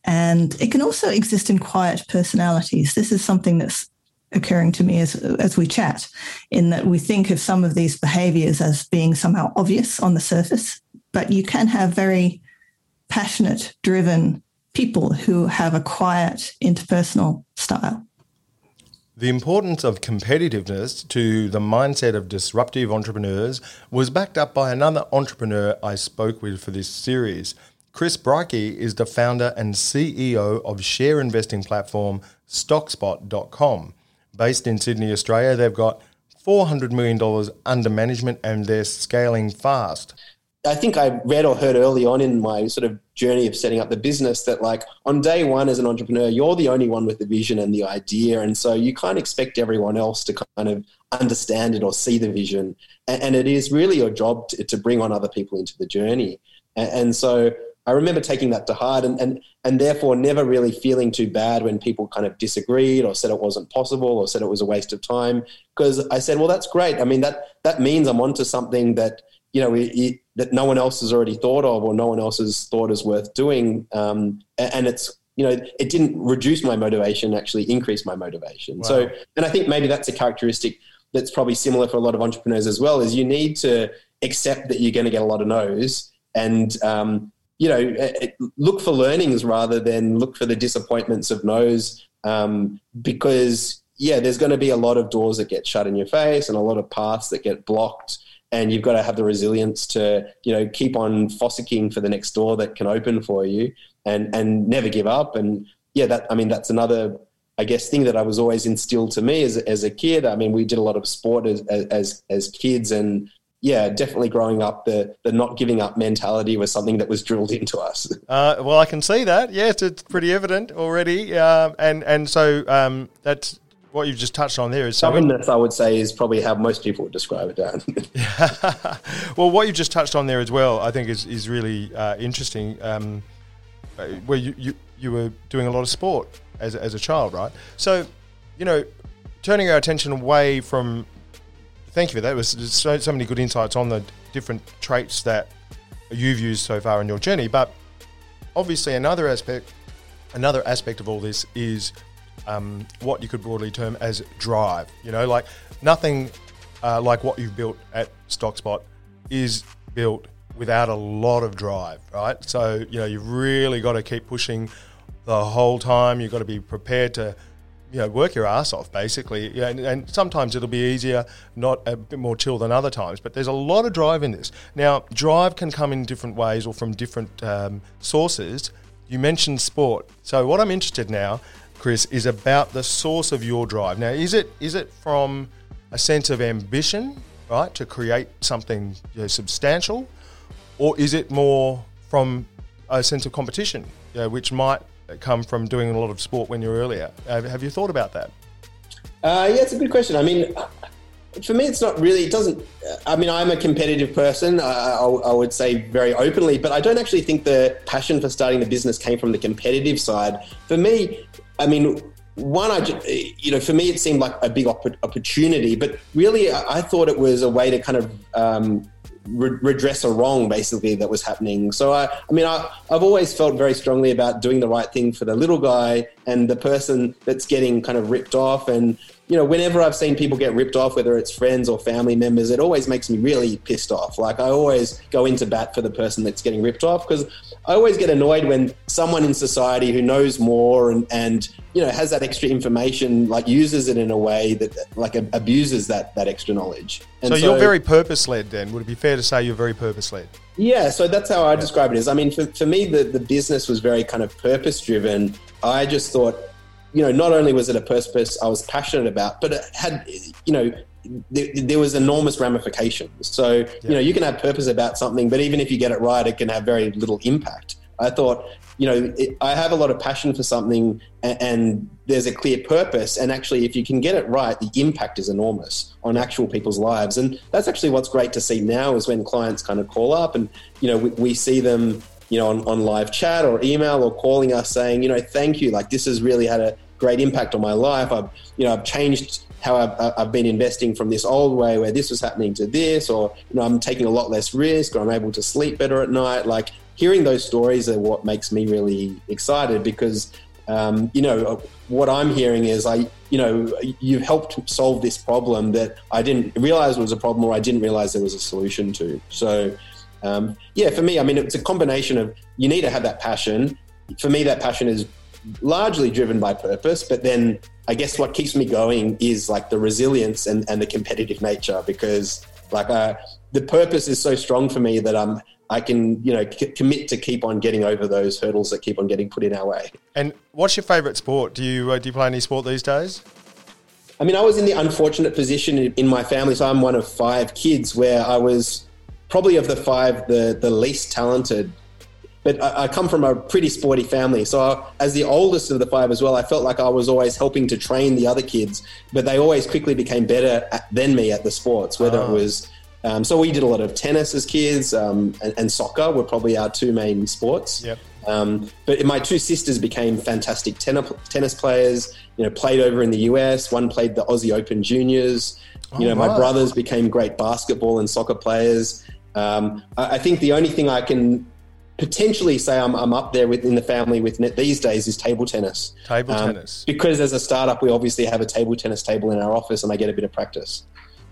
and it can also exist in quiet personalities. This is something that's occurring to me as as we chat, in that we think of some of these behaviours as being somehow obvious on the surface, but you can have very passionate, driven people who have a quiet interpersonal style. The importance of competitiveness to the mindset of disruptive entrepreneurs was backed up by another entrepreneur I spoke with for this series. Chris Brycki is the founder and CEO of share investing platform Stockspot.com. Based in Sydney, Australia, they've got $400 million under management and they're scaling fast. I think I read or heard early on in my sort of journey of setting up the business that, like, on day one as an entrepreneur, you're the only one with the vision and the idea. And so you can't expect everyone else to kind of understand it or see the vision. And, it is really your job to, to bring on other people into the journey. and so I remember taking that to heart and, and, and therefore never really feeling too bad when people kind of disagreed or said it wasn't possible or said it was a waste of time. Because I said, well, that's great. I mean, that, that means I'm onto something that, you know, it, that no one else has already thought of or no one else has thought is worth doing. Um, and it's, you know, it didn't reduce my motivation, actually increase my motivation. Wow. So, and I think maybe that's a characteristic that's probably similar for a lot of entrepreneurs as well, is you need to accept that you're going to get a lot of no's and um, you know, look for learnings rather than look for the disappointments of no's. Um, because yeah, there's going to be a lot of doors that get shut in your face and a lot of paths that get blocked. And you've got to have the resilience to, you know, keep on fossicking for the next door that can open for you, and and never give up. And yeah, that I mean, that's another I guess thing that I was always instilled to me as, as a kid. I mean, we did a lot of sport as as, as kids, and yeah, definitely growing up, the the not giving up mentality was something that was drilled into us. Uh, well, I can see that. Yes, it's pretty evident already, uh, and and so um, that's what you've just touched on there. Is stubbornness, I would say, is probably how most people would describe it. Dan. well, what you've just touched on there as well, I think, is is really uh, interesting. Um, uh, where you, you you were doing a lot of sport as as a child, right? So, you know, turning our attention away from thank you for that. It was so, so many good insights on the different traits that you've used so far in your journey. But obviously, another aspect, another aspect of all this is um, what you could broadly term as drive. You know, like nothing uh, like what you've built at StockSpot is built without a lot of drive, right? So you know, you've really got to keep pushing the whole time. You've got to be prepared to you know work your ass off basically and, and, sometimes it'll be easier not a bit more chill than other times but there's a lot of drive in this now drive can come in different ways or from different um, sources you mentioned sport so what i'm interested now chris is about the source of your drive now is it is it from a sense of ambition right to create something you know, substantial or is it more from a sense of competition you know, which might come from doing a lot of sport when you're earlier. Have you thought about that? Uh, yeah, it's a good question. I mean, for me, it's not really. It doesn't. I mean, I'm a competitive person. I, I, I, would say very openly, but I don't actually think the passion for starting the business came from the competitive side. For me, I mean, one, I you know, for me, it seemed like a big opportunity, but really, I thought it was a way to kind of um, redress a wrong basically that was happening. So I, I mean, I, I've always felt very strongly about doing the right thing for the little guy and the person that's getting kind of ripped off. And you know, whenever I've seen people get ripped off, whether it's friends or family members, it always makes me really pissed off. Like I always go into bat for the person that's getting ripped off because I always get annoyed when someone in society who knows more and, and you know has that extra information like uses it in a way that like abuses that that extra knowledge. So, so, you're very purpose led. Then would it be fair to say you're very purpose led? Yeah. So that's how I describe it. Is I mean, for, for me, the the business was very kind of purpose driven. I just thought you know, not only was it a purpose I was passionate about, but it had, you know, there, there was enormous ramifications. So, yeah. you know, you can have purpose about something, but even if you get it right, it can have very little impact. I thought, you know, it, I have a lot of passion for something and, and, there's a clear purpose. And actually, if you can get it right, the impact is enormous on actual people's lives. And that's actually what's great to see now is when clients kind of call up and, you know, we, we see them you know, on, on live chat or email or calling us saying, you know, thank you. Like this has really had a great impact on my life. I've, you know, I've changed how I've, I've been investing from this old way where this was happening to this, or, you know, I'm taking a lot less risk or I'm able to sleep better at night. Like hearing those stories are what makes me really excited because, um, you know, what I'm hearing is I, you know, you've helped solve this problem that I didn't realize was a problem or I didn't realize there was a solution to. So, um, yeah, for me, I mean, it's a combination of you need to have that passion. For me, that passion is largely driven by purpose, but then I guess what keeps me going is like the resilience and, and the competitive nature because like uh, the purpose is so strong for me that I'm I can you know c- commit to keep on getting over those hurdles that keep on getting put in our way. And what's your favourite sport? Do you uh, do you play any sport these days? I mean, I was in the unfortunate position in, in my family, so I'm one of five kids where I was probably of the five the the least talented. But I, I come from a pretty sporty family, so I, as the oldest of the five as well, I felt like I was always helping to train the other kids, but they always quickly became better at, than me at the sports, whether oh. it was. Um, so we did a lot of tennis as kids, um, and, and, soccer were probably our two main sports. Yep. Um, but my two sisters became fantastic ten- tennis players. You know, played over in the US. One played the Aussie Open Juniors. You oh, know, my brothers became great basketball and soccer players. Um, I, think the only thing I can potentially say I'm, I'm up there within the family with these days is table tennis. Table um, tennis. Because as a startup, we obviously have a table tennis table in our office, and I get a bit of practice.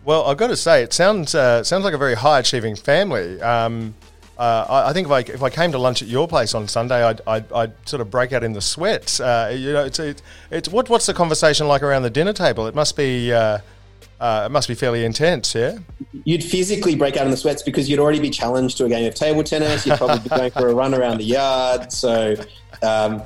Well, I've got to say, it sounds uh, sounds like a very high achieving family. Um, uh, I, I, think if I, if I came to lunch at your place on Sunday, I'd, I'd, I'd sort of break out in the sweats. Uh, you know, it's, it's, it's what, what's the conversation like around the dinner table? It must be uh, uh, it must be fairly intense, yeah. You'd physically break out in the sweats because you'd already be challenged to a game of table tennis. You'd probably be going for a run around the yard. So, um,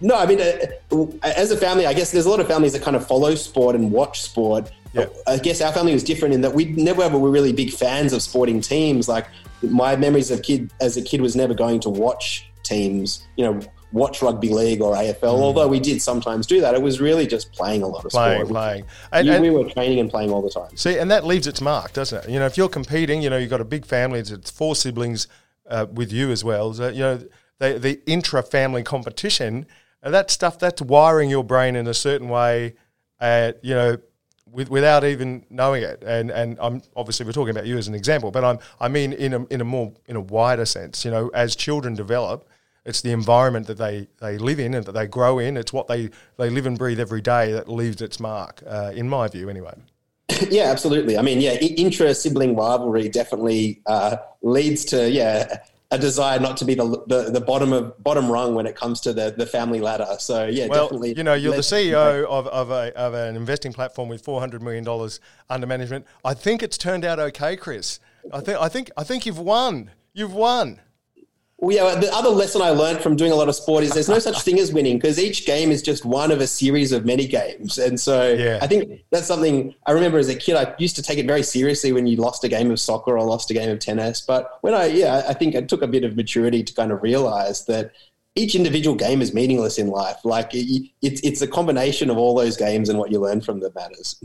no, I mean, uh, as a family, I guess there's a lot of families that kind of follow sport and watch sport. Yep. I guess our family was different in that we never were really big fans of sporting teams. Like my memories of kid as a kid was never going to watch teams. You know, watch rugby league or AFL. Mm. Although we did sometimes do that, it was really just playing a lot of playing, sport. Playing, and, and, we were training and playing all the time. See, and that leaves its mark, doesn't it? You know, if you're competing, you know, you've got a big family. It's four siblings uh, with you as well. So, you know, the the intra family competition. Uh, that stuff that's wiring your brain in a certain way. Uh, you know, with, without even knowing it. And and I'm obviously we're talking about you as an example, but I'm I mean in a in a more in a wider sense. You know, as children develop, it's the environment that they, they live in and that they grow in. It's what they, they live and breathe every day that leaves its mark, uh, in my view, anyway. Yeah, absolutely. I mean, yeah, intra sibling rivalry definitely uh, leads to yeah a desire not to be the, the, the bottom of bottom rung when it comes to the, the family ladder. So yeah, well, definitely. You know, you're the CEO of, of, a, of an investing platform with four hundred million dollars under management. I think it's turned out okay, Chris. I think I think I think you've won. You've won. Well, yeah, the other lesson I learned from doing a lot of sport is there's no such thing as winning because each game is just one of a series of many games. And so yeah. I think that's something I remember as a kid. I used to take it very seriously when you lost a game of soccer or lost a game of tennis. But when I, yeah, I think it took a bit of maturity to kind of realize that each individual game is meaningless in life. Like it, it's, it's a combination of all those games and what you learn from that matters.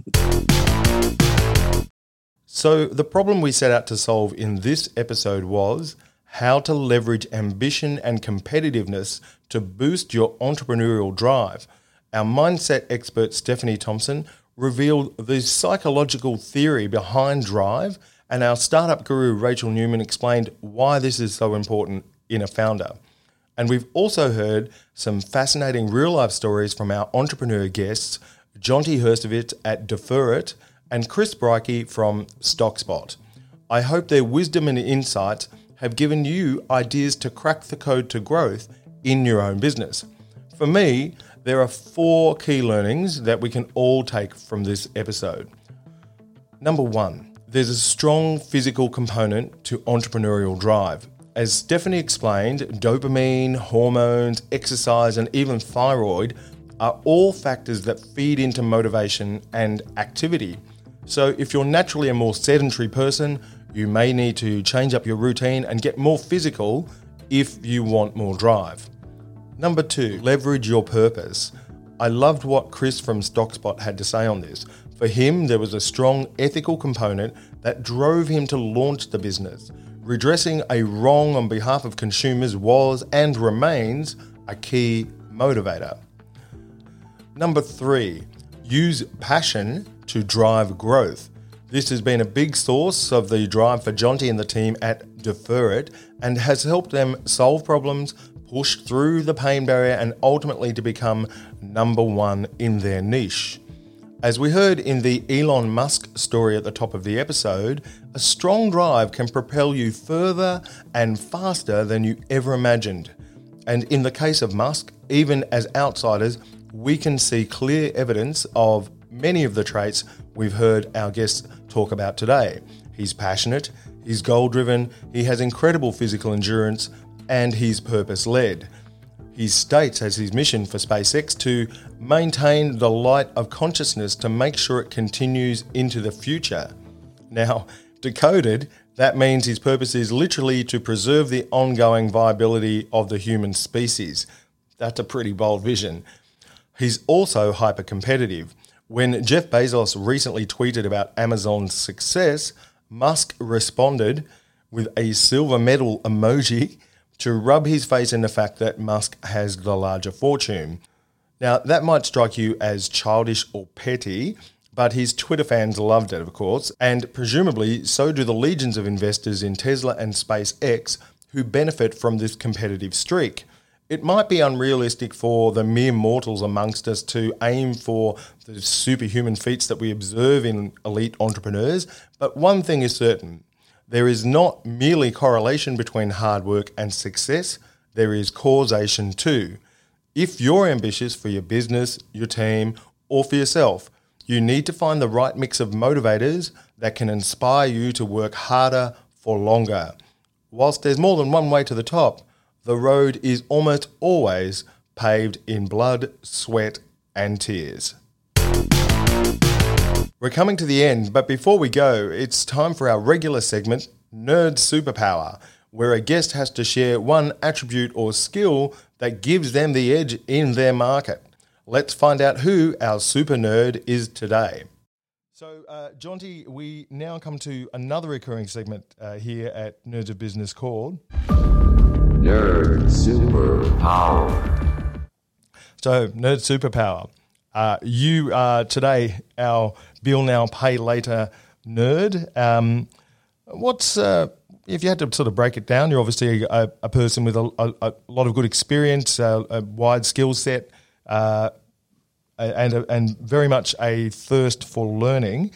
So the problem we set out to solve in this episode was how to leverage ambition and competitiveness to boost your entrepreneurial drive. Our mindset expert Stephanie Thompson revealed the psychological theory behind drive, and our startup guru Rachel Newman explained why this is so important in a founder. And we've also heard some fascinating real life stories from our entrepreneur guests, Jonty Herstovitz at Defer It and Chris Brycki from StockSpot. I hope their wisdom and insight have given you ideas to crack the code to growth in your own business. For me, there are four key learnings that we can all take from this episode. Number one, there's a strong physical component to entrepreneurial drive. As Stephanie explained, dopamine, hormones, exercise, and even thyroid are all factors that feed into motivation and activity. So, if you're naturally a more sedentary person, you may need to change up your routine and get more physical if you want more drive. Number two, leverage your purpose. I loved what Chris from StockSpot had to say on this. For him, there was a strong ethical component that drove him to launch the business. Redressing a wrong on behalf of consumers was and remains a key motivator. Number three, use passion to drive growth. This has been a big source of the drive for Jonty and the team at Defer It and has helped them solve problems, push through the pain barrier, and ultimately to become number one in their niche. As we heard in the Elon Musk story at the top of the episode, a strong drive can propel you further and faster than you ever imagined. And in the case of Musk, even as outsiders, we can see clear evidence of many of the traits we've heard our guest talk about today. He's passionate, he's goal driven, he has incredible physical endurance, and he's purpose led. He states as his mission for SpaceX to maintain the light of consciousness to make sure it continues into the future. Now, decoded, that means his purpose is literally to preserve the ongoing viability of the human species. That's a pretty bold vision. He's also hyper competitive. When Jeff Bezos recently tweeted about Amazon's success, Musk responded with a silver medal emoji to rub his face in the fact that Musk has the larger fortune. Now, that might strike you as childish or petty, but his Twitter fans loved it, of course, and presumably so do the legions of investors in Tesla and SpaceX who benefit from this competitive streak. It might be unrealistic for the mere mortals amongst us to aim for the superhuman feats that we observe in elite entrepreneurs, but one thing is certain there is not merely correlation between hard work and success, there is causation too. If you're ambitious for your business, your team, or for yourself, you need to find the right mix of motivators that can inspire you to work harder for longer. Whilst there's more than one way to the top, the road is almost always paved in blood, sweat, and tears. We're coming to the end, but before we go, it's time for our regular segment, Nerd Superpower, where a guest has to share one attribute or skill that gives them the edge in their market. Let's find out who our super nerd is today. So, uh, Jonty, we now come to another recurring segment uh, here at Nerds of Business called Nerd Superpower. So, Nerd Superpower. Uh, you are today our bill now, pay later nerd. Um, what's, uh, if you had to sort of break it down, you're obviously a, a person with a, a, a, lot of good experience, uh, a wide skill set, uh, and, and very much a thirst for learning.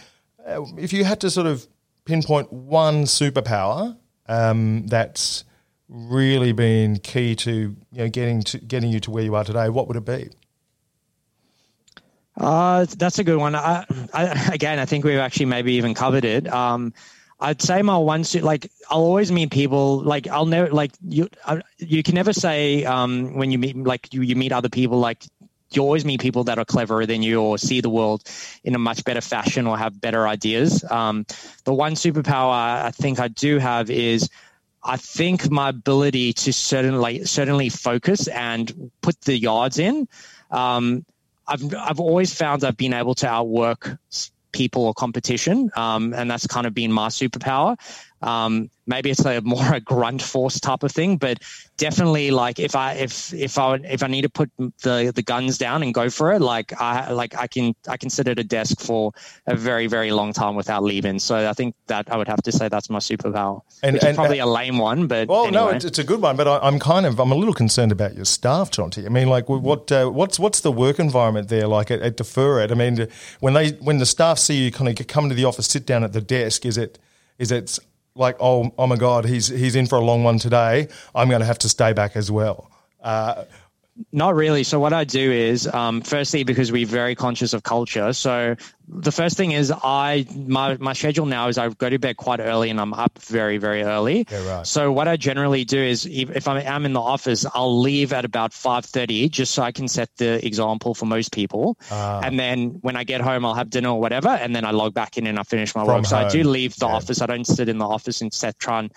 Uh, if you had to sort of pinpoint one superpower um, that's really been key to you know getting to getting you to where you are today, what would it be? Uh, that's a good one. I, I, again, I think we've actually maybe even covered it. Um, I'd say my one like I'll always meet people, like I'll never, like you, I, you can never say um, when you meet, like you, you meet other people, like you always meet people that are cleverer than you or see the world in a much better fashion or have better ideas. Um, the one superpower I think I do have is I think my ability to certainly certainly focus and put the yards in. Um, I've I've always found I've been able to outwork people or competition, um, and that's kind of been my superpower. Um, maybe it's a more a grunt force type of thing, but definitely like if I if if I if I need to put the the guns down and go for it, like I like I can I can sit at a desk for a very very long time without leaving. So I think that I would have to say that's my superpower. And, which and, is probably a lame one, but well, anyway. no, it's, it's, a good one. But I, am kind of I'm a little concerned about your staff, Jonty. I mean, like what uh, what's what's the work environment there like at, at Defer It? I mean, when they when the staff see you kind of come to the office, sit down at the desk, is it is it like, oh, oh my God, he's he's in for a long one today. I'm going to have to stay back as well. Uh, not really. So what I do is, um, firstly, because we're very conscious of culture. So the first thing is, I my my schedule now is I go to bed quite early and I'm up very very early. Yeah, right. So what I generally do is, if, I'm in the office, I'll leave at about five thirty, just so I can set the example for most people. Ah. And then when I get home, I'll have dinner or whatever, and then I log back in and I finish my work. So I do leave the Yeah. office. I don't sit in the office and set try and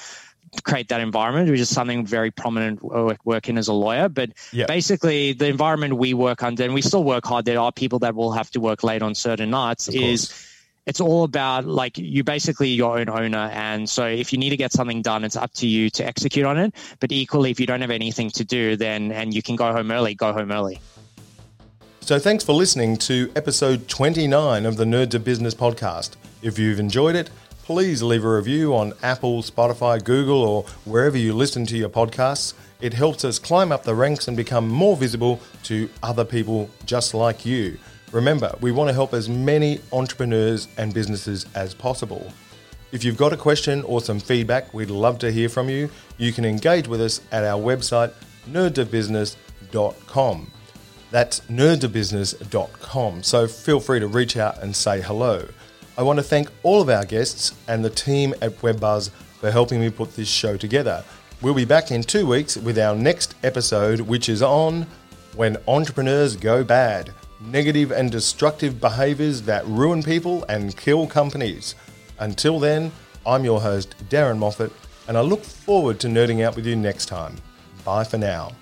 create that environment, which is something very prominent work, working as a lawyer. But Yeah. basically, the environment we work under, and we still work hard. There are people that will have to work late on certain nights. Of Is it's all about like you basically your own owner, and so if you need to get something done, it's up to you to execute on it. But equally, if you don't have anything to do, then and you can go home early, go home early. So thanks for listening to episode 29 of the Nerd to Business podcast. If you've enjoyed it, please leave a review on Apple, Spotify, Google, or wherever you listen to your podcasts. It helps us climb up the ranks and become more visible to other people just like you. Remember, we want to help as many entrepreneurs and businesses as possible. If you've got a question or some feedback, we'd love to hear from you. You can engage with us at our website, nerdtobusiness.com. That's nerdtobusiness.com. So feel free to reach out and say hello. I want to thank all of our guests and the team at WebBuzz for helping me put this show together. We'll be back in two weeks with our next episode, which is on When Entrepreneurs Go Bad Negative and Destructive Behaviors That Ruin People and Kill Companies. Until then, I'm your host, Darren Moffatt, and I look forward to nerding out with you next time. Bye for now.